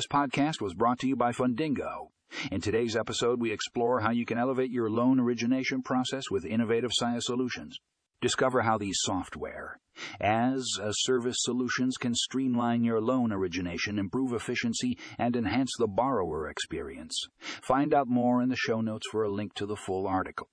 This podcast was brought to you by Fundingo. In today's episode, we explore how you can elevate your loan origination process with innovative SaaS solutions. Discover how these software, as a service solutions can streamline your loan origination, improve efficiency, and enhance the borrower experience. Find out more in the show notes for a link to the full article.